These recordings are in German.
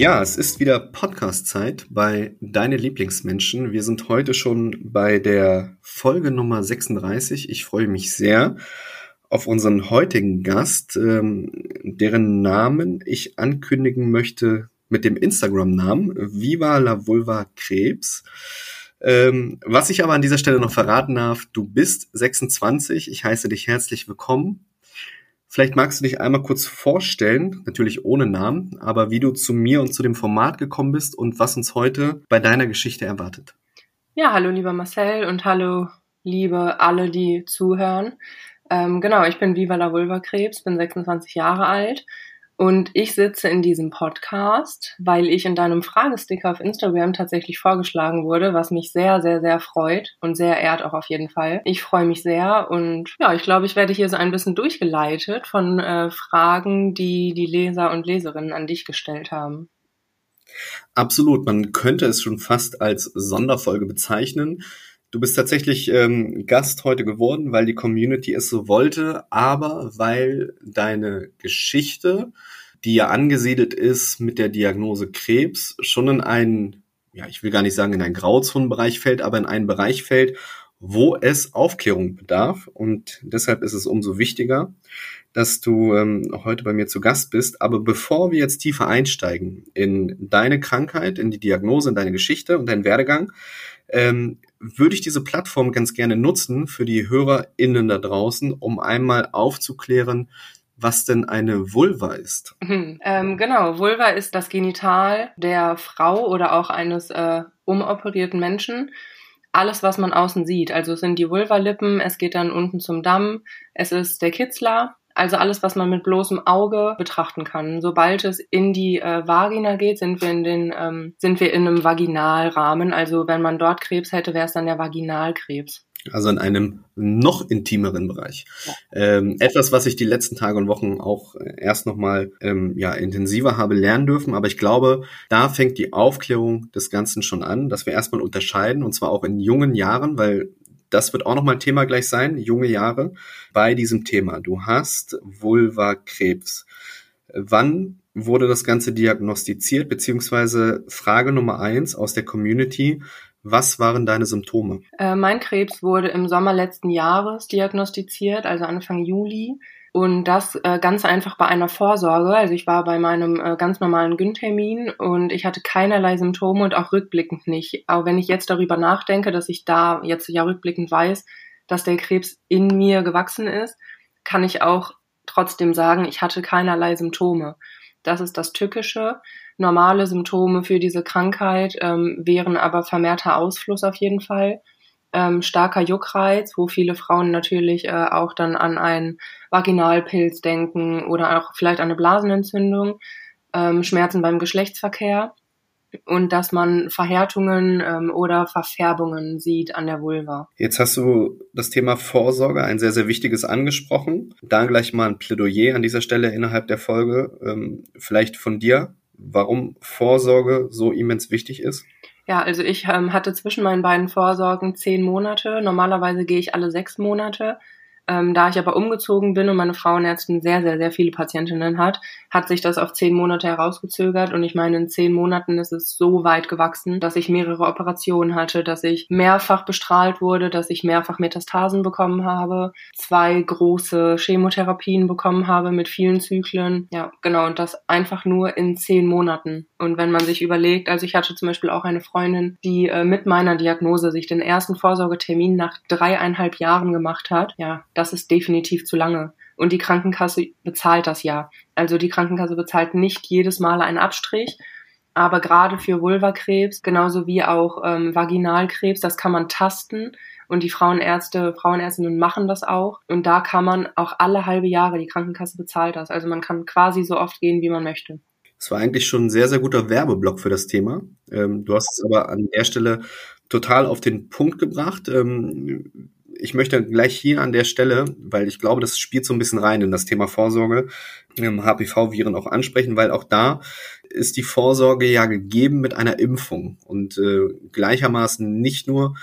Ja, es ist wieder Podcast-Zeit bei Deine Lieblingsmenschen. Wir sind heute schon bei der Folge Nummer 36. Ich freue mich sehr auf unseren heutigen Gast, ähm, deren Namen ich ankündigen möchte mit dem Instagram-Namen Viva la Vulva Krebs. Ähm, was ich aber an dieser Stelle noch verraten darf, du bist 26. Ich heiße dich herzlich willkommen Vielleicht magst du dich einmal kurz vorstellen, natürlich ohne Namen, aber wie du zu mir und zu dem Format gekommen bist und was uns heute bei deiner Geschichte erwartet. Ja, hallo lieber Marcel und hallo liebe alle, die zuhören. Ähm, genau, ich bin Viva la Vulva Krebs, bin 26 Jahre alt und ich sitze in diesem Podcast, weil ich in deinem Fragesticker auf Instagram tatsächlich vorgeschlagen wurde, was mich sehr, sehr, sehr freut und sehr ehrt auch auf jeden Fall. Ich freue mich sehr und ja, ich glaube, ich werde hier so ein bisschen durchgeleitet von äh, Fragen, die die Leser und Leserinnen an dich gestellt haben. Absolut, man könnte es schon fast als Sonderfolge bezeichnen. Du bist tatsächlich ähm, Gast heute geworden, weil die Community es so wollte, aber weil deine Geschichte, die ja angesiedelt ist mit der Diagnose Krebs, schon in einen, ja, ich will gar nicht sagen in einen Grauzonenbereich fällt, aber in einen Bereich fällt, wo es Aufklärung bedarf. Und deshalb ist es umso wichtiger, dass du ähm, heute bei mir zu Gast bist. Aber bevor wir jetzt tiefer einsteigen in deine Krankheit, in die Diagnose, in deine Geschichte und deinen Werdegang, ähm, würde ich diese Plattform ganz gerne nutzen für die HörerInnen da draußen, um einmal aufzuklären, was denn eine Vulva ist. Mhm. Ähm, genau, Vulva ist das Genital der Frau oder auch eines äh, umoperierten Menschen. Alles, was man außen sieht. Also es sind die Vulvalippen, es geht dann unten zum Damm, es ist der Kitzler, also alles, was man mit bloßem Auge betrachten kann. Sobald es in die äh, Vagina geht, sind wir in den, ähm, sind wir in einem Vaginalrahmen. Also wenn man dort Krebs hätte, wäre es dann der Vaginalkrebs. Also in einem noch intimeren Bereich. Ja. Ähm, etwas, was ich die letzten Tage und Wochen auch erst nochmal ähm, ja, intensiver habe lernen dürfen. Aber ich glaube, da fängt die Aufklärung des Ganzen schon an, dass wir erstmal unterscheiden, und zwar auch in jungen Jahren, weil das wird auch nochmal Thema gleich sein, junge Jahre, bei diesem Thema. Du hast Vulva-Krebs. Wann wurde das Ganze diagnostiziert, beziehungsweise Frage Nummer eins aus der Community, was waren deine Symptome? Äh, mein Krebs wurde im Sommer letzten Jahres diagnostiziert, also Anfang Juli. Und das äh, ganz einfach bei einer Vorsorge. Also ich war bei meinem äh, ganz normalen Gyntermin und ich hatte keinerlei Symptome und auch rückblickend nicht. Auch wenn ich jetzt darüber nachdenke, dass ich da jetzt ja rückblickend weiß, dass der Krebs in mir gewachsen ist, kann ich auch trotzdem sagen, ich hatte keinerlei Symptome. Das ist das Tückische. Normale Symptome für diese Krankheit ähm, wären aber vermehrter Ausfluss auf jeden Fall ähm, starker Juckreiz, wo viele Frauen natürlich äh, auch dann an einen Vaginalpilz denken oder auch vielleicht an eine Blasenentzündung, ähm, Schmerzen beim Geschlechtsverkehr und dass man Verhärtungen ähm, oder Verfärbungen sieht an der Vulva. Jetzt hast du das Thema Vorsorge, ein sehr, sehr wichtiges angesprochen. Da gleich mal ein Plädoyer an dieser Stelle innerhalb der Folge, ähm, vielleicht von dir, warum Vorsorge so immens wichtig ist. Ja, also ich ähm, hatte zwischen meinen beiden Vorsorgen zehn Monate. Normalerweise gehe ich alle sechs Monate. Ähm, da ich aber umgezogen bin und meine Frauenärztin sehr, sehr, sehr viele Patientinnen hat, hat sich das auf zehn Monate herausgezögert. Und ich meine, in zehn Monaten ist es so weit gewachsen, dass ich mehrere Operationen hatte, dass ich mehrfach bestrahlt wurde, dass ich mehrfach Metastasen bekommen habe, zwei große Chemotherapien bekommen habe mit vielen Zyklen. Ja, genau. Und das einfach nur in zehn Monaten. Und wenn man sich überlegt, also ich hatte zum Beispiel auch eine Freundin, die äh, mit meiner Diagnose sich den ersten Vorsorgetermin nach dreieinhalb Jahren gemacht hat. Ja, das ist definitiv zu lange. Und die Krankenkasse bezahlt das ja. Also die Krankenkasse bezahlt nicht jedes Mal einen Abstrich, aber gerade für Vulvakrebs, genauso wie auch ähm, Vaginalkrebs, das kann man tasten. Und die Frauenärzte, Frauenärztinnen machen das auch. Und da kann man auch alle halbe Jahre, die Krankenkasse bezahlt das. Also man kann quasi so oft gehen, wie man möchte. Es war eigentlich schon ein sehr, sehr guter Werbeblock für das Thema. Ähm, du hast es aber an der Stelle total auf den Punkt gebracht. Ähm, ich möchte gleich hier an der Stelle, weil ich glaube, das spielt so ein bisschen rein in das Thema Vorsorge, HPV-Viren auch ansprechen, weil auch da ist die Vorsorge ja gegeben mit einer Impfung und äh, gleichermaßen nicht nur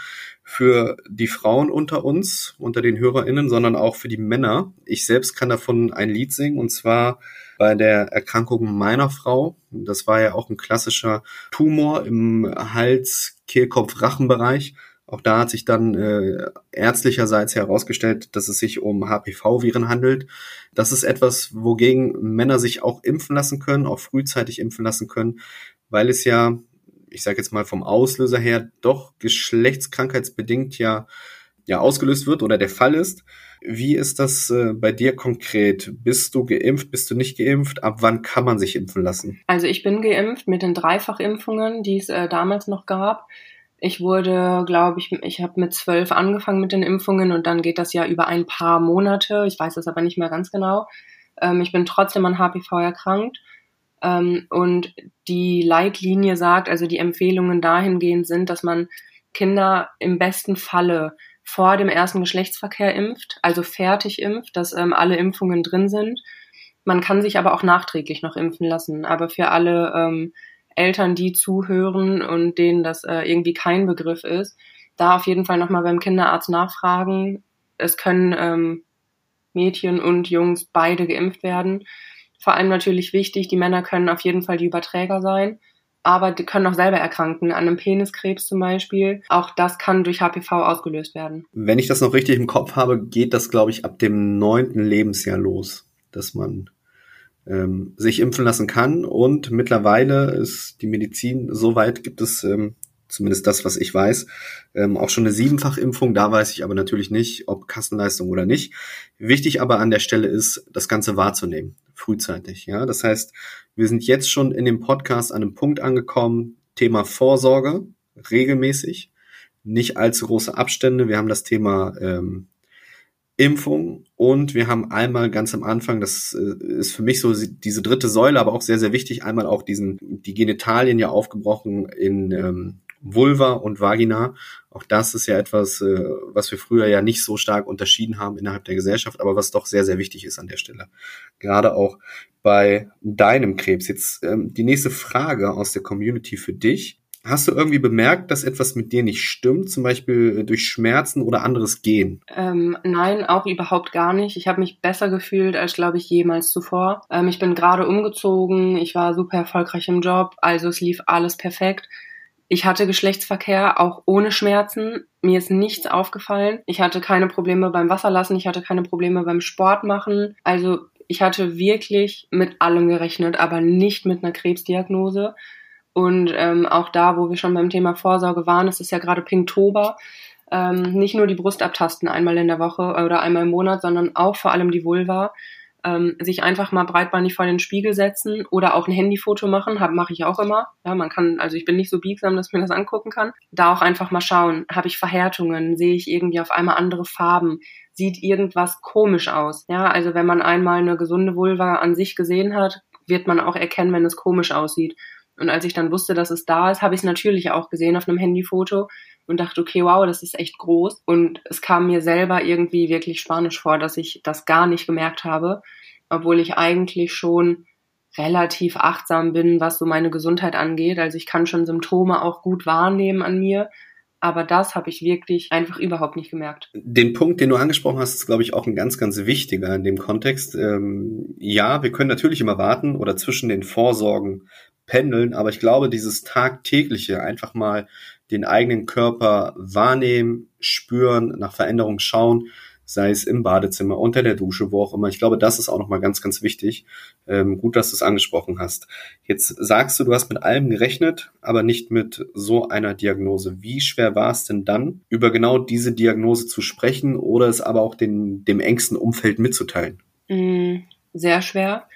für die Frauen unter uns, unter den HörerInnen, sondern auch für die Männer. Ich selbst kann davon ein Lied singen und zwar bei der Erkrankung meiner Frau. Das war ja auch ein klassischer Tumor im Hals, Kehlkopf, Rachenbereich. Auch da hat sich dann äh, ärztlicherseits herausgestellt, dass es sich um HPV-Viren handelt. Das ist etwas, wogegen Männer sich auch impfen lassen können, auch frühzeitig impfen lassen können, weil es ja, ich sage jetzt mal vom Auslöser her, doch geschlechtskrankheitsbedingt ja ja ausgelöst wird oder der Fall ist. Wie ist das äh, bei dir konkret? Bist du geimpft? Bist du nicht geimpft? Ab wann kann man sich impfen lassen? Also ich bin geimpft mit den Dreifachimpfungen, die es äh, damals noch gab. Ich wurde, glaube ich, ich habe mit zwölf angefangen mit den Impfungen und dann geht das ja über ein paar Monate. Ich weiß das aber nicht mehr ganz genau. Ähm, ich bin trotzdem an HPV erkrankt. Ähm, und die Leitlinie sagt, also die Empfehlungen dahingehend sind, dass man Kinder im besten Falle vor dem ersten Geschlechtsverkehr impft, also fertig impft, dass ähm, alle Impfungen drin sind. Man kann sich aber auch nachträglich noch impfen lassen. Aber für alle ähm, Eltern, die zuhören und denen das äh, irgendwie kein Begriff ist, da auf jeden Fall nochmal beim Kinderarzt nachfragen. Es können ähm, Mädchen und Jungs beide geimpft werden. Vor allem natürlich wichtig, die Männer können auf jeden Fall die Überträger sein, aber die können auch selber erkranken, an einem Peniskrebs zum Beispiel. Auch das kann durch HPV ausgelöst werden. Wenn ich das noch richtig im Kopf habe, geht das, glaube ich, ab dem neunten Lebensjahr los, dass man ähm, sich impfen lassen kann. Und mittlerweile ist die Medizin so weit, gibt es ähm, zumindest das, was ich weiß, ähm, auch schon eine Siebenfachimpfung. Da weiß ich aber natürlich nicht, ob Kassenleistung oder nicht. Wichtig aber an der Stelle ist, das Ganze wahrzunehmen, frühzeitig. Ja, das heißt, wir sind jetzt schon in dem Podcast an einem Punkt angekommen. Thema Vorsorge regelmäßig, nicht allzu große Abstände. Wir haben das Thema ähm, Impfung und wir haben einmal ganz am Anfang, das äh, ist für mich so diese dritte Säule, aber auch sehr, sehr wichtig, einmal auch diesen, die Genitalien ja aufgebrochen in ähm, Vulva und Vagina. Auch das ist ja etwas, äh, was wir früher ja nicht so stark unterschieden haben innerhalb der Gesellschaft, aber was doch sehr, sehr wichtig ist an der Stelle. Gerade auch bei deinem Krebs. Jetzt ähm, die nächste Frage aus der Community für dich. Hast du irgendwie bemerkt, dass etwas mit dir nicht stimmt, zum Beispiel äh, durch Schmerzen oder anderes Gehen? Ähm, nein, auch überhaupt gar nicht. Ich habe mich besser gefühlt als, glaube ich, jemals zuvor. Ähm, ich bin gerade umgezogen, ich war super erfolgreich im Job, also es lief alles perfekt. Ich hatte Geschlechtsverkehr auch ohne Schmerzen. Mir ist nichts aufgefallen. Ich hatte keine Probleme beim Wasserlassen, ich hatte keine Probleme beim Sport machen. Also ich hatte wirklich mit allem gerechnet, aber nicht mit einer Krebsdiagnose. Und ähm, auch da, wo wir schon beim Thema Vorsorge waren, es ist ja gerade Pinktober, ähm, nicht nur die Brust abtasten einmal in der Woche oder einmal im Monat, sondern auch vor allem die Vulva. Ähm, sich einfach mal breitbeinig vor den Spiegel setzen oder auch ein Handyfoto machen, mache ich auch immer. Ja, man kann, also ich bin nicht so biegsam, dass man das angucken kann. Da auch einfach mal schauen, habe ich Verhärtungen, sehe ich irgendwie auf einmal andere Farben, sieht irgendwas komisch aus. Ja, also wenn man einmal eine gesunde Vulva an sich gesehen hat, wird man auch erkennen, wenn es komisch aussieht. Und als ich dann wusste, dass es da ist, habe ich es natürlich auch gesehen auf einem Handyfoto und dachte, okay, wow, das ist echt groß. Und es kam mir selber irgendwie wirklich spanisch vor, dass ich das gar nicht gemerkt habe, obwohl ich eigentlich schon relativ achtsam bin, was so meine Gesundheit angeht. Also ich kann schon Symptome auch gut wahrnehmen an mir. Aber das habe ich wirklich einfach überhaupt nicht gemerkt. Den Punkt, den du angesprochen hast, ist, glaube ich, auch ein ganz, ganz wichtiger in dem Kontext. Ähm, ja, wir können natürlich immer warten oder zwischen den Vorsorgen pendeln, aber ich glaube, dieses tagtägliche einfach mal den eigenen Körper wahrnehmen, spüren, nach Veränderungen schauen, sei es im Badezimmer, unter der Dusche, wo auch immer. Ich glaube, das ist auch nochmal ganz, ganz wichtig. Ähm, gut, dass du es angesprochen hast. Jetzt sagst du, du hast mit allem gerechnet, aber nicht mit so einer Diagnose. Wie schwer war es denn dann, über genau diese Diagnose zu sprechen oder es aber auch den, dem engsten Umfeld mitzuteilen? Mm, sehr schwer.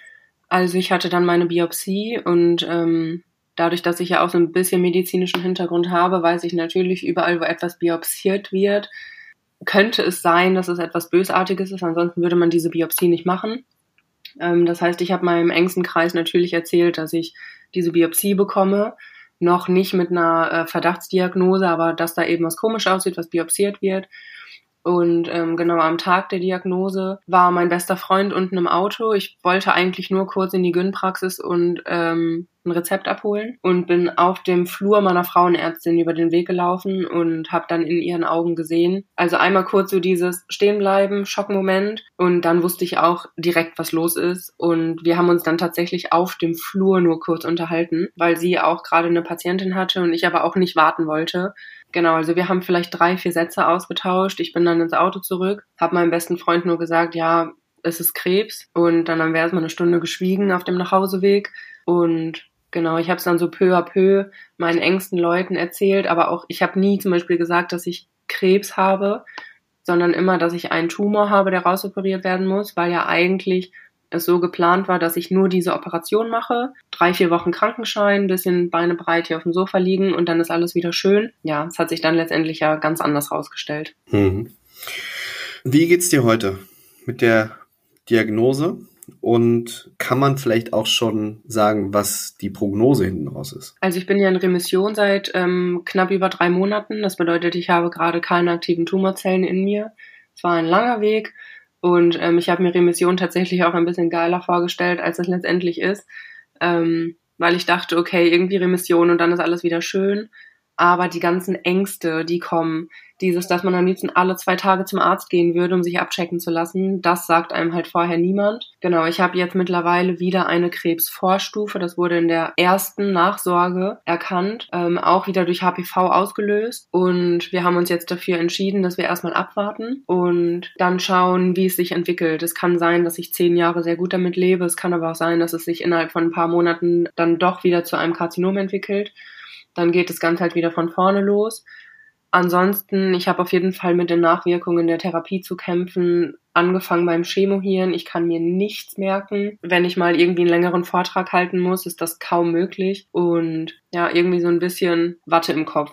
Also ich hatte dann meine Biopsie und ähm, dadurch, dass ich ja auch so ein bisschen medizinischen Hintergrund habe, weiß ich natürlich überall, wo etwas biopsiert wird, könnte es sein, dass es etwas Bösartiges ist. Ansonsten würde man diese Biopsie nicht machen. Ähm, das heißt, ich habe meinem engsten Kreis natürlich erzählt, dass ich diese Biopsie bekomme. Noch nicht mit einer äh, Verdachtsdiagnose, aber dass da eben was komisch aussieht, was biopsiert wird. Und ähm, genau am Tag der Diagnose war mein bester Freund unten im Auto. Ich wollte eigentlich nur kurz in die Gyn-Praxis und ähm, ein Rezept abholen und bin auf dem Flur meiner Frauenärztin über den Weg gelaufen und habe dann in ihren Augen gesehen. Also einmal kurz so dieses Stehenbleiben, Schockmoment und dann wusste ich auch direkt, was los ist und wir haben uns dann tatsächlich auf dem Flur nur kurz unterhalten, weil sie auch gerade eine Patientin hatte und ich aber auch nicht warten wollte. Genau, also wir haben vielleicht drei, vier Sätze ausgetauscht. Ich bin dann ins Auto zurück, habe meinem besten Freund nur gesagt, ja, es ist Krebs. Und dann haben wir erstmal eine Stunde geschwiegen auf dem Nachhauseweg. Und Genau, ich habe es dann so peu à peu meinen engsten Leuten erzählt, aber auch ich habe nie zum Beispiel gesagt, dass ich Krebs habe, sondern immer, dass ich einen Tumor habe, der rausoperiert werden muss, weil ja eigentlich es so geplant war, dass ich nur diese Operation mache, drei, vier Wochen Krankenschein, bisschen Beine breit hier auf dem Sofa liegen und dann ist alles wieder schön. Ja, es hat sich dann letztendlich ja ganz anders rausgestellt. Mhm. Wie geht's dir heute mit der Diagnose? Und kann man vielleicht auch schon sagen, was die Prognose hinten raus ist? Also ich bin ja in Remission seit ähm, knapp über drei Monaten. Das bedeutet, ich habe gerade keine aktiven Tumorzellen in mir. Es war ein langer Weg und ähm, ich habe mir Remission tatsächlich auch ein bisschen geiler vorgestellt, als es letztendlich ist. Ähm, weil ich dachte, okay, irgendwie Remission und dann ist alles wieder schön. Aber die ganzen Ängste, die kommen, dieses, dass man am liebsten alle zwei Tage zum Arzt gehen würde, um sich abchecken zu lassen, das sagt einem halt vorher niemand. Genau, ich habe jetzt mittlerweile wieder eine Krebsvorstufe. Das wurde in der ersten Nachsorge erkannt, ähm, auch wieder durch HPV ausgelöst. Und wir haben uns jetzt dafür entschieden, dass wir erstmal abwarten und dann schauen, wie es sich entwickelt. Es kann sein, dass ich zehn Jahre sehr gut damit lebe. Es kann aber auch sein, dass es sich innerhalb von ein paar Monaten dann doch wieder zu einem Karzinom entwickelt. Dann geht das Ganze halt wieder von vorne los. Ansonsten, ich habe auf jeden Fall mit den Nachwirkungen der Therapie zu kämpfen, angefangen beim Chemohirn. Ich kann mir nichts merken. Wenn ich mal irgendwie einen längeren Vortrag halten muss, ist das kaum möglich. Und ja, irgendwie so ein bisschen Watte im Kopf.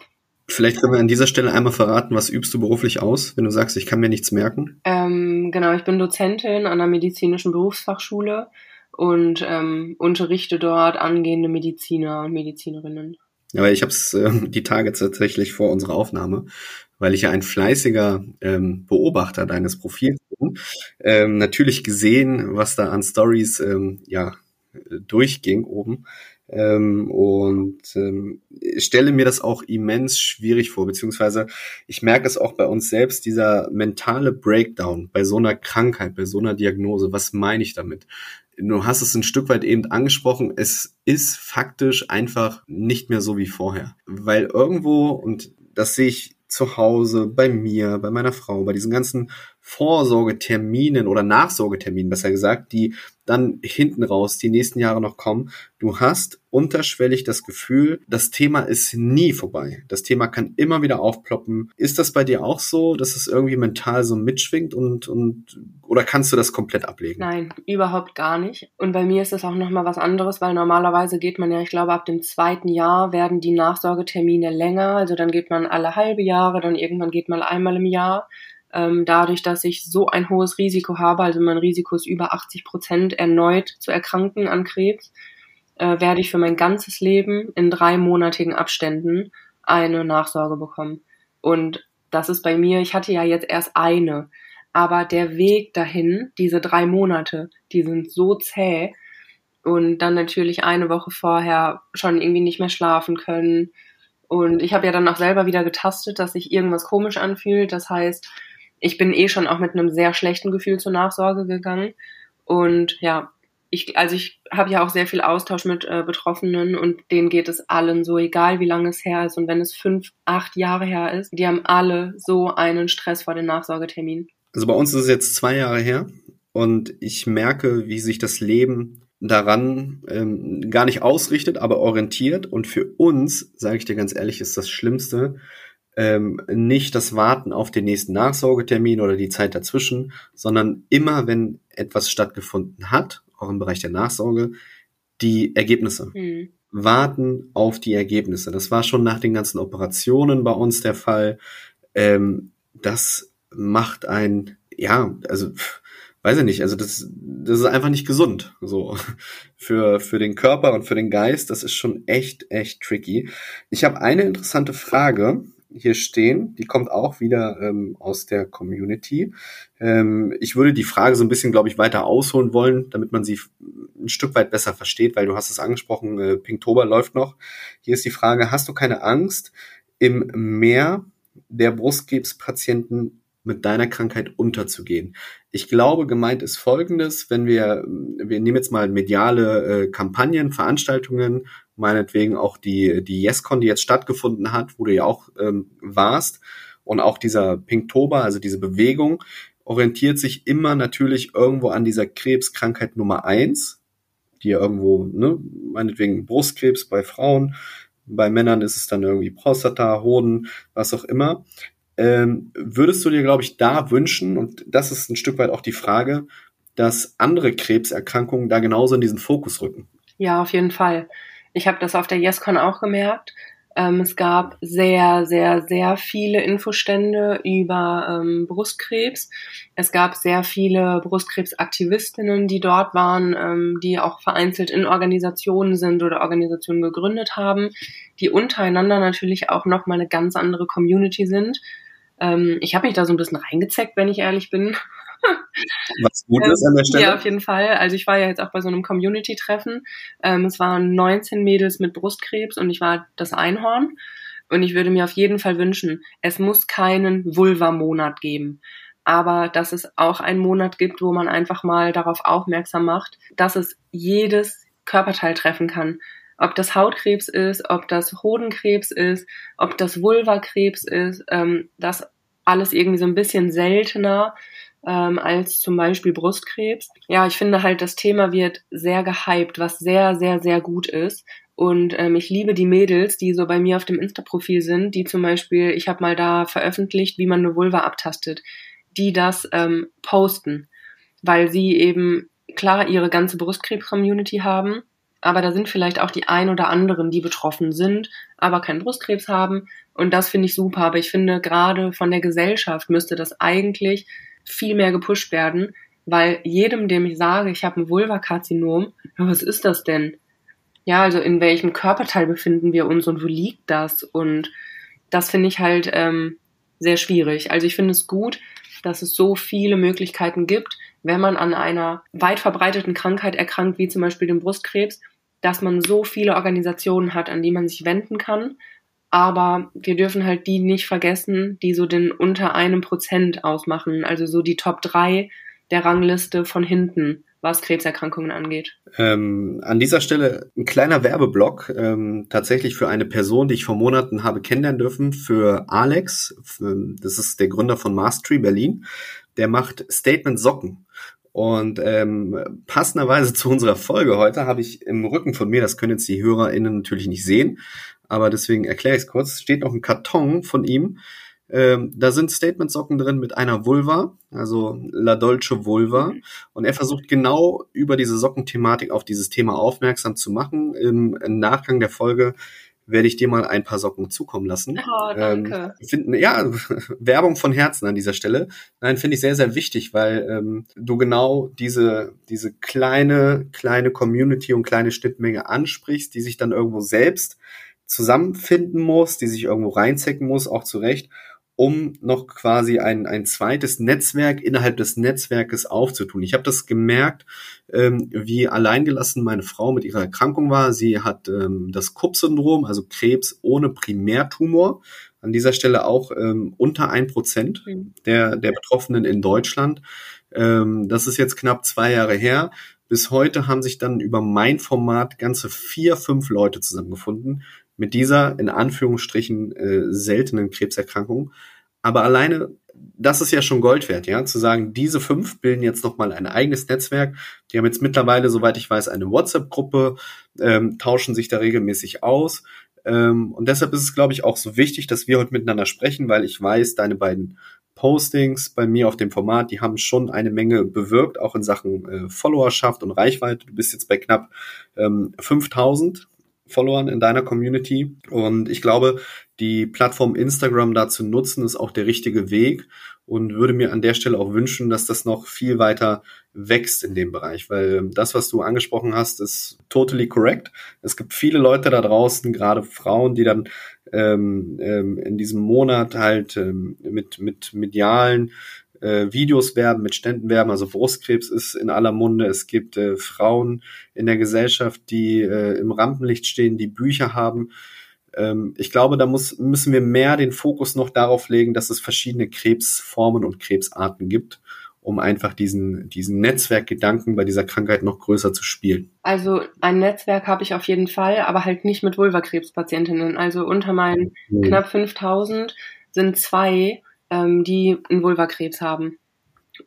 Vielleicht können wir an dieser Stelle einmal verraten, was übst du beruflich aus, wenn du sagst, ich kann mir nichts merken? Ähm, genau, ich bin Dozentin an der medizinischen Berufsfachschule und ähm, unterrichte dort angehende Mediziner und Medizinerinnen. Aber ich habe es äh, die Tage tatsächlich vor unserer Aufnahme, weil ich ja ein fleißiger ähm, Beobachter deines Profils bin, ähm, natürlich gesehen, was da an Stories ähm, ja durchging oben. Ähm, und ähm, stelle mir das auch immens schwierig vor, beziehungsweise ich merke es auch bei uns selbst, dieser mentale Breakdown bei so einer Krankheit, bei so einer Diagnose. Was meine ich damit? Du hast es ein Stück weit eben angesprochen, es ist faktisch einfach nicht mehr so wie vorher. Weil irgendwo, und das sehe ich zu Hause, bei mir, bei meiner Frau, bei diesen ganzen Vorsorgeterminen oder Nachsorgeterminen, besser gesagt, die dann hinten raus die nächsten Jahre noch kommen. Du hast unterschwellig das Gefühl, das Thema ist nie vorbei. Das Thema kann immer wieder aufploppen. Ist das bei dir auch so, dass es irgendwie mental so mitschwingt und, und oder kannst du das komplett ablegen? Nein, überhaupt gar nicht. Und bei mir ist es auch nochmal was anderes, weil normalerweise geht man ja, ich glaube, ab dem zweiten Jahr werden die Nachsorgetermine länger. Also dann geht man alle halbe Jahre, dann irgendwann geht man einmal im Jahr. Ähm, dadurch, dass ich so ein hohes Risiko habe, also mein Risiko ist über 80 Prozent erneut zu erkranken an Krebs, äh, werde ich für mein ganzes Leben in dreimonatigen Abständen eine Nachsorge bekommen. Und das ist bei mir, ich hatte ja jetzt erst eine, aber der Weg dahin, diese drei Monate, die sind so zäh und dann natürlich eine Woche vorher schon irgendwie nicht mehr schlafen können. Und ich habe ja dann auch selber wieder getastet, dass sich irgendwas komisch anfühlt. Das heißt, ich bin eh schon auch mit einem sehr schlechten Gefühl zur Nachsorge gegangen. Und ja, ich, also ich habe ja auch sehr viel Austausch mit äh, Betroffenen und denen geht es allen so, egal wie lange es her ist und wenn es fünf, acht Jahre her ist, die haben alle so einen Stress vor den Nachsorgetermin. Also bei uns ist es jetzt zwei Jahre her und ich merke, wie sich das Leben daran ähm, gar nicht ausrichtet, aber orientiert. Und für uns, sage ich dir ganz ehrlich, ist das Schlimmste, ähm, nicht das Warten auf den nächsten Nachsorgetermin oder die Zeit dazwischen, sondern immer, wenn etwas stattgefunden hat, auch im Bereich der Nachsorge, die Ergebnisse. Mhm. Warten auf die Ergebnisse. Das war schon nach den ganzen Operationen bei uns der Fall. Ähm, das macht ein, ja, also weiß ich nicht, also das, das ist einfach nicht gesund. So für, für den Körper und für den Geist, das ist schon echt, echt tricky. Ich habe eine interessante Frage hier stehen. Die kommt auch wieder ähm, aus der Community. Ähm, ich würde die Frage so ein bisschen, glaube ich, weiter ausholen wollen, damit man sie ein Stück weit besser versteht, weil du hast es angesprochen, äh, Pinktober läuft noch. Hier ist die Frage, hast du keine Angst, im Meer der Brustkrebspatienten mit deiner Krankheit unterzugehen. Ich glaube, gemeint ist Folgendes, wenn wir, wir nehmen jetzt mal mediale äh, Kampagnen, Veranstaltungen, meinetwegen auch die, die YesCon, die jetzt stattgefunden hat, wo du ja auch ähm, warst, und auch dieser Pinktober, also diese Bewegung, orientiert sich immer natürlich irgendwo an dieser Krebskrankheit Nummer eins, die ja irgendwo, ne, meinetwegen Brustkrebs bei Frauen, bei Männern ist es dann irgendwie Prostata, Hoden, was auch immer. Ähm, würdest du dir, glaube ich, da wünschen, und das ist ein Stück weit auch die Frage, dass andere Krebserkrankungen da genauso in diesen Fokus rücken? Ja, auf jeden Fall. Ich habe das auf der YesCon auch gemerkt. Ähm, es gab sehr, sehr, sehr viele Infostände über ähm, Brustkrebs. Es gab sehr viele Brustkrebsaktivistinnen, die dort waren, ähm, die auch vereinzelt in Organisationen sind oder Organisationen gegründet haben, die untereinander natürlich auch nochmal eine ganz andere Community sind. Ähm, ich habe mich da so ein bisschen reingezeckt, wenn ich ehrlich bin. Was gut ist an der Stelle. Ja, auf jeden Fall. Also ich war ja jetzt auch bei so einem Community-Treffen. Ähm, es waren 19 Mädels mit Brustkrebs und ich war das Einhorn. Und ich würde mir auf jeden Fall wünschen, es muss keinen Vulva-Monat geben. Aber dass es auch einen Monat gibt, wo man einfach mal darauf aufmerksam macht, dass es jedes Körperteil treffen kann. Ob das Hautkrebs ist, ob das Hodenkrebs ist, ob das Vulvakrebs ist, ähm, das alles irgendwie so ein bisschen seltener ähm, als zum Beispiel Brustkrebs. Ja, ich finde halt, das Thema wird sehr gehypt, was sehr, sehr, sehr gut ist. Und ähm, ich liebe die Mädels, die so bei mir auf dem Insta-Profil sind, die zum Beispiel, ich habe mal da veröffentlicht, wie man eine Vulva abtastet, die das ähm, posten, weil sie eben klar ihre ganze Brustkrebs-Community haben, aber da sind vielleicht auch die ein oder anderen, die betroffen sind, aber keinen Brustkrebs haben. Und das finde ich super. Aber ich finde, gerade von der Gesellschaft müsste das eigentlich viel mehr gepusht werden, weil jedem, dem ich sage, ich habe ein Vulvakarzinom, was ist das denn? Ja, also in welchem Körperteil befinden wir uns und wo liegt das? Und das finde ich halt ähm, sehr schwierig. Also ich finde es gut, dass es so viele Möglichkeiten gibt, wenn man an einer weit verbreiteten Krankheit erkrankt, wie zum Beispiel dem Brustkrebs, dass man so viele Organisationen hat, an die man sich wenden kann aber wir dürfen halt die nicht vergessen, die so den unter einem Prozent ausmachen, also so die Top drei der Rangliste von hinten, was Krebserkrankungen angeht. Ähm, an dieser Stelle ein kleiner Werbeblock, ähm, tatsächlich für eine Person, die ich vor Monaten habe kennenlernen dürfen, für Alex, für, das ist der Gründer von Mastery Berlin, der macht Statement Socken. Und ähm, passenderweise zu unserer Folge heute habe ich im Rücken von mir, das können jetzt die HörerInnen natürlich nicht sehen, aber deswegen erkläre ich es kurz, steht noch ein Karton von ihm. Ähm, da sind Statement-Socken drin mit einer Vulva, also La Dolce Vulva. Mhm. Und er versucht genau über diese Sockenthematik auf dieses Thema aufmerksam zu machen. Im, im Nachgang der Folge werde ich dir mal ein paar Socken zukommen lassen. Oh, danke. Ähm, find, ja, Werbung von Herzen an dieser Stelle. Nein, finde ich sehr, sehr wichtig, weil ähm, du genau diese, diese kleine, kleine Community und kleine Schnittmenge ansprichst, die sich dann irgendwo selbst zusammenfinden muss, die sich irgendwo reinzecken muss, auch zurecht, um noch quasi ein, ein zweites Netzwerk innerhalb des Netzwerkes aufzutun. Ich habe das gemerkt, ähm, wie alleingelassen meine Frau mit ihrer Erkrankung war. Sie hat ähm, das Kupp-Syndrom, also Krebs ohne Primärtumor. An dieser Stelle auch ähm, unter ein Prozent mhm. der, der Betroffenen in Deutschland. Ähm, das ist jetzt knapp zwei Jahre her. Bis heute haben sich dann über mein Format ganze vier, fünf Leute zusammengefunden, mit dieser in Anführungsstrichen äh, seltenen Krebserkrankung. Aber alleine, das ist ja schon Gold wert, ja, zu sagen, diese fünf bilden jetzt nochmal ein eigenes Netzwerk. Die haben jetzt mittlerweile, soweit ich weiß, eine WhatsApp-Gruppe, ähm, tauschen sich da regelmäßig aus. Ähm, und deshalb ist es, glaube ich, auch so wichtig, dass wir heute miteinander sprechen, weil ich weiß, deine beiden Postings bei mir auf dem Format, die haben schon eine Menge bewirkt, auch in Sachen äh, Followerschaft und Reichweite. Du bist jetzt bei knapp ähm, 5000 Followern in deiner Community. Und ich glaube, die Plattform Instagram dazu nutzen, ist auch der richtige Weg und würde mir an der Stelle auch wünschen, dass das noch viel weiter wächst in dem Bereich, weil das, was du angesprochen hast, ist totally correct. Es gibt viele Leute da draußen, gerade Frauen, die dann ähm, ähm, in diesem Monat halt ähm, mit, mit medialen äh, Videos werben, mit Ständen werben. Also Brustkrebs ist in aller Munde. Es gibt äh, Frauen in der Gesellschaft, die äh, im Rampenlicht stehen, die Bücher haben. Ähm, ich glaube, da muss, müssen wir mehr den Fokus noch darauf legen, dass es verschiedene Krebsformen und Krebsarten gibt um einfach diesen, diesen Netzwerkgedanken bei dieser Krankheit noch größer zu spielen? Also ein Netzwerk habe ich auf jeden Fall, aber halt nicht mit Vulvakrebspatientinnen. Also unter meinen mhm. knapp 5000 sind zwei, ähm, die einen Vulvakrebs haben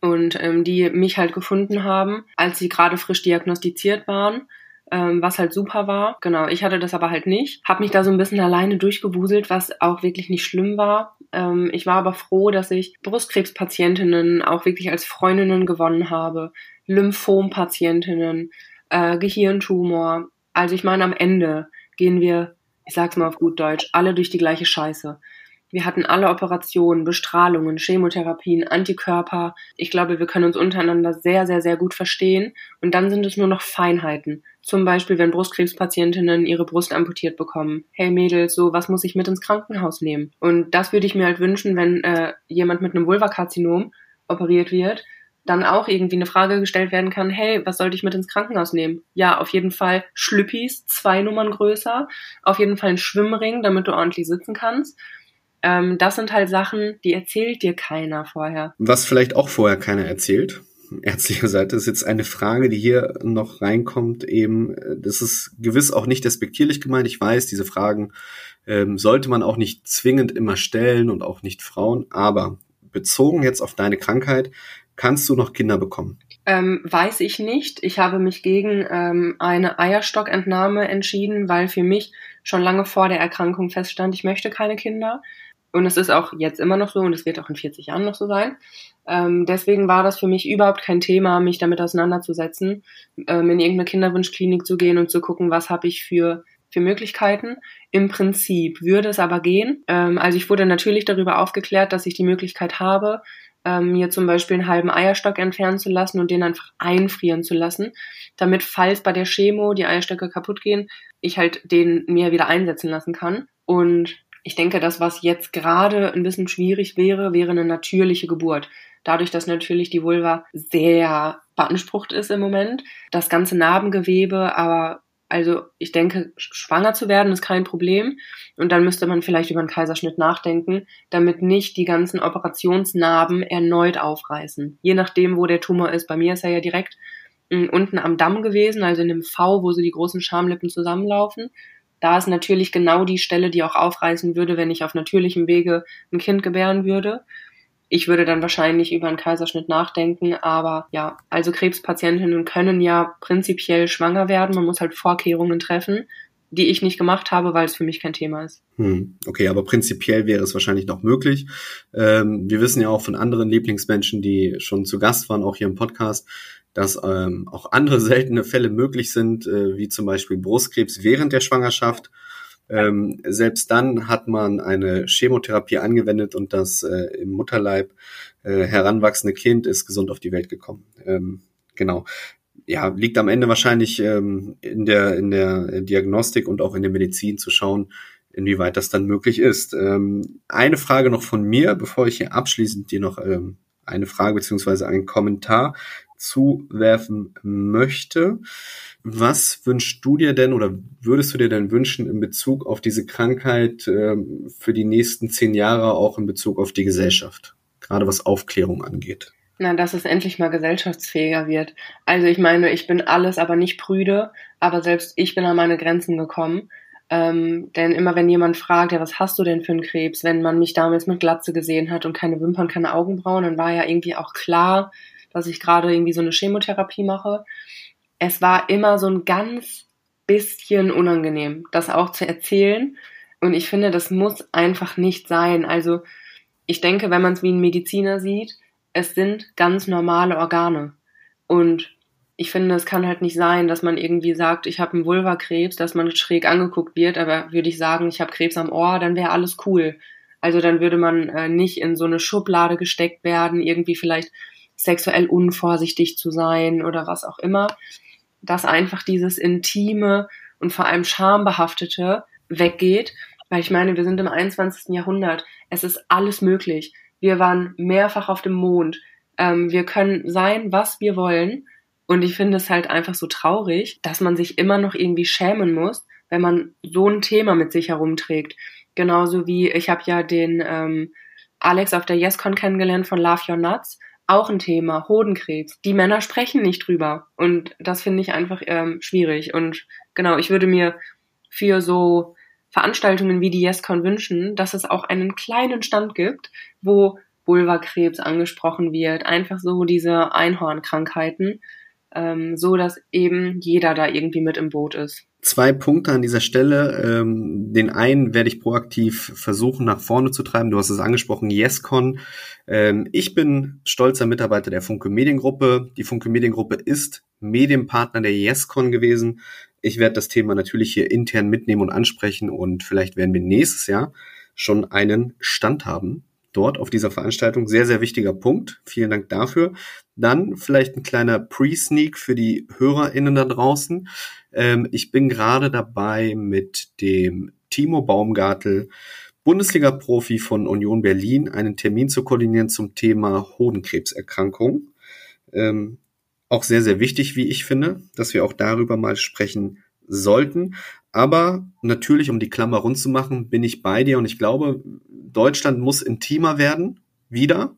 und ähm, die mich halt gefunden haben, als sie gerade frisch diagnostiziert waren ähm, was halt super war. Genau, ich hatte das aber halt nicht. Hab mich da so ein bisschen alleine durchgewuselt, was auch wirklich nicht schlimm war. Ähm, ich war aber froh, dass ich Brustkrebspatientinnen auch wirklich als Freundinnen gewonnen habe, Lymphompatientinnen, äh, Gehirntumor. Also ich meine, am Ende gehen wir, ich sag's mal auf gut Deutsch, alle durch die gleiche Scheiße. Wir hatten alle Operationen, Bestrahlungen, Chemotherapien, Antikörper. Ich glaube, wir können uns untereinander sehr, sehr, sehr gut verstehen. Und dann sind es nur noch Feinheiten. Zum Beispiel, wenn Brustkrebspatientinnen ihre Brust amputiert bekommen. Hey Mädels, so was muss ich mit ins Krankenhaus nehmen? Und das würde ich mir halt wünschen, wenn äh, jemand mit einem Vulvakarzinom operiert wird, dann auch irgendwie eine Frage gestellt werden kann, hey, was sollte ich mit ins Krankenhaus nehmen? Ja, auf jeden Fall Schlüppis, zwei Nummern größer, auf jeden Fall ein Schwimmring, damit du ordentlich sitzen kannst ähm, das sind halt Sachen, die erzählt dir keiner vorher. Was vielleicht auch vorher keiner erzählt, ärztlicher Seite, ist jetzt eine Frage, die hier noch reinkommt, eben, das ist gewiss auch nicht despektierlich gemeint. Ich weiß, diese Fragen ähm, sollte man auch nicht zwingend immer stellen und auch nicht Frauen, aber bezogen jetzt auf deine Krankheit, kannst du noch Kinder bekommen? Ähm, weiß ich nicht. Ich habe mich gegen ähm, eine Eierstockentnahme entschieden, weil für mich schon lange vor der Erkrankung feststand, ich möchte keine Kinder. Und es ist auch jetzt immer noch so und es wird auch in 40 Jahren noch so sein. Ähm, deswegen war das für mich überhaupt kein Thema, mich damit auseinanderzusetzen, ähm, in irgendeine Kinderwunschklinik zu gehen und zu gucken, was habe ich für für Möglichkeiten. Im Prinzip würde es aber gehen. Ähm, also ich wurde natürlich darüber aufgeklärt, dass ich die Möglichkeit habe, ähm, mir zum Beispiel einen halben Eierstock entfernen zu lassen und den einfach einfrieren zu lassen, damit falls bei der Chemo die Eierstöcke kaputt gehen, ich halt den mir wieder einsetzen lassen kann. Und ich denke, das, was jetzt gerade ein bisschen schwierig wäre, wäre eine natürliche Geburt. Dadurch, dass natürlich die Vulva sehr beansprucht ist im Moment, das ganze Narbengewebe, aber also ich denke, schwanger zu werden ist kein Problem. Und dann müsste man vielleicht über einen Kaiserschnitt nachdenken, damit nicht die ganzen Operationsnarben erneut aufreißen. Je nachdem, wo der Tumor ist. Bei mir ist er ja direkt mm, unten am Damm gewesen, also in dem V, wo so die großen Schamlippen zusammenlaufen. Da ist natürlich genau die Stelle, die auch aufreißen würde, wenn ich auf natürlichem Wege ein Kind gebären würde. Ich würde dann wahrscheinlich über einen Kaiserschnitt nachdenken, aber ja, also Krebspatientinnen können ja prinzipiell schwanger werden. Man muss halt Vorkehrungen treffen, die ich nicht gemacht habe, weil es für mich kein Thema ist. Hm, okay, aber prinzipiell wäre es wahrscheinlich noch möglich. Ähm, wir wissen ja auch von anderen Lieblingsmenschen, die schon zu Gast waren, auch hier im Podcast, dass ähm, auch andere seltene Fälle möglich sind, äh, wie zum Beispiel Brustkrebs während der Schwangerschaft. Ähm, selbst dann hat man eine Chemotherapie angewendet und das äh, im Mutterleib äh, heranwachsende Kind ist gesund auf die Welt gekommen. Ähm, genau. Ja, liegt am Ende wahrscheinlich ähm, in der in der Diagnostik und auch in der Medizin zu schauen, inwieweit das dann möglich ist. Ähm, eine Frage noch von mir, bevor ich hier abschließend dir noch ähm, eine Frage beziehungsweise einen Kommentar zuwerfen möchte. Was wünschst du dir denn oder würdest du dir denn wünschen in Bezug auf diese Krankheit ähm, für die nächsten zehn Jahre, auch in Bezug auf die Gesellschaft, gerade was Aufklärung angeht? Na, dass es endlich mal gesellschaftsfähiger wird. Also ich meine, ich bin alles, aber nicht prüde, aber selbst ich bin an meine Grenzen gekommen. Ähm, denn immer wenn jemand fragt, ja, was hast du denn für einen Krebs, wenn man mich damals mit Glatze gesehen hat und keine Wimpern, keine Augenbrauen, dann war ja irgendwie auch klar, dass ich gerade irgendwie so eine Chemotherapie mache. Es war immer so ein ganz bisschen unangenehm, das auch zu erzählen. Und ich finde, das muss einfach nicht sein. Also ich denke, wenn man es wie ein Mediziner sieht, es sind ganz normale Organe. Und ich finde, es kann halt nicht sein, dass man irgendwie sagt, ich habe einen Vulvakrebs, dass man schräg angeguckt wird, aber würde ich sagen, ich habe Krebs am Ohr, dann wäre alles cool. Also dann würde man äh, nicht in so eine Schublade gesteckt werden, irgendwie vielleicht sexuell unvorsichtig zu sein oder was auch immer, dass einfach dieses Intime und vor allem Schambehaftete weggeht Weil ich meine, wir sind im 21. Jahrhundert. Es ist alles möglich. Wir waren mehrfach auf dem Mond. Ähm, wir können sein, was wir wollen. Und ich finde es halt einfach so traurig, dass man sich immer noch irgendwie schämen muss, wenn man so ein Thema mit sich herumträgt. Genauso wie ich habe ja den ähm, Alex auf der YesCon kennengelernt von Love Your Nuts. Auch ein Thema, Hodenkrebs. Die Männer sprechen nicht drüber. Und das finde ich einfach ähm, schwierig. Und genau, ich würde mir für so Veranstaltungen wie die YesCon wünschen, dass es auch einen kleinen Stand gibt, wo Vulvakrebs angesprochen wird, einfach so diese Einhornkrankheiten, ähm, so dass eben jeder da irgendwie mit im Boot ist. Zwei Punkte an dieser Stelle. Ähm, den einen werde ich proaktiv versuchen, nach vorne zu treiben. Du hast es angesprochen, YesCon. Ähm, ich bin stolzer Mitarbeiter der Funke Mediengruppe. Die Funke Mediengruppe ist Medienpartner der YesCon gewesen. Ich werde das Thema natürlich hier intern mitnehmen und ansprechen und vielleicht werden wir nächstes Jahr schon einen Stand haben dort auf dieser Veranstaltung. Sehr, sehr wichtiger Punkt. Vielen Dank dafür. Dann vielleicht ein kleiner Pre-Sneak für die HörerInnen da draußen. Ähm, ich bin gerade dabei mit dem Timo Baumgartel, Bundesliga-Profi von Union Berlin, einen Termin zu koordinieren zum Thema Hodenkrebserkrankung. Ähm, auch sehr, sehr wichtig, wie ich finde, dass wir auch darüber mal sprechen sollten. Aber natürlich, um die Klammer rund zu machen, bin ich bei dir und ich glaube, Deutschland muss intimer werden, wieder.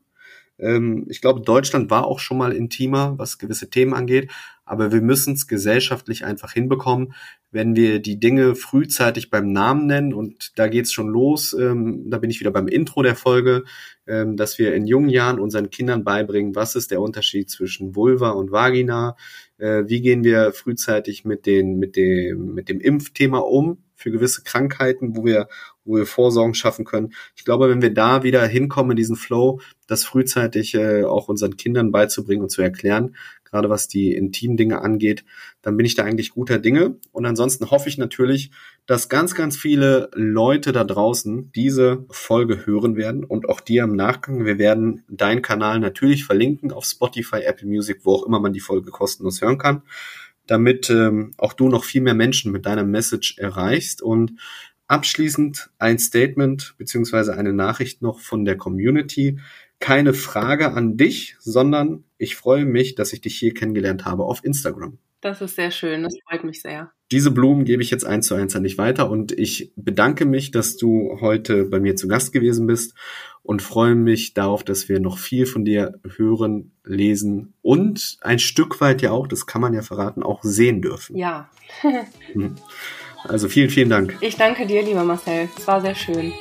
Ähm, ich glaube, Deutschland war auch schon mal intimer, was gewisse Themen angeht, aber wir müssen es gesellschaftlich einfach hinbekommen, wenn wir die Dinge frühzeitig beim Namen nennen und da geht's schon los, ähm, da bin ich wieder beim Intro der Folge, ähm, dass wir in jungen Jahren unseren Kindern beibringen, was ist der Unterschied zwischen Vulva und Vagina, äh, wie gehen wir frühzeitig mit, den, mit, dem, mit dem Impfthema um für gewisse Krankheiten, wo wir, wo wir Vorsorgen schaffen können. Ich glaube, wenn wir da wieder hinkommen in diesen Flow, das frühzeitig äh, auch unseren Kindern beizubringen und zu erklären, gerade was die intimen Dinge angeht, dann bin ich da eigentlich guter Dinge. Und ansonsten hoffe ich natürlich, dass ganz, ganz viele Leute da draußen diese Folge hören werden und auch dir im Nachgang. Wir werden deinen Kanal natürlich verlinken auf Spotify, Apple Music, wo auch immer man die Folge kostenlos hören kann, damit ähm, auch du noch viel mehr Menschen mit deiner Message erreichst. Und abschließend ein Statement beziehungsweise eine Nachricht noch von der Community keine Frage an dich, sondern ich freue mich, dass ich dich hier kennengelernt habe auf Instagram. Das ist sehr schön, das freut mich sehr. Diese Blumen gebe ich jetzt eins zu eins an dich weiter und ich bedanke mich, dass du heute bei mir zu Gast gewesen bist und freue mich darauf, dass wir noch viel von dir hören, lesen und ein Stück weit ja auch, das kann man ja verraten, auch sehen dürfen. Ja. also vielen, vielen Dank. Ich danke dir, lieber Marcel. Es war sehr schön.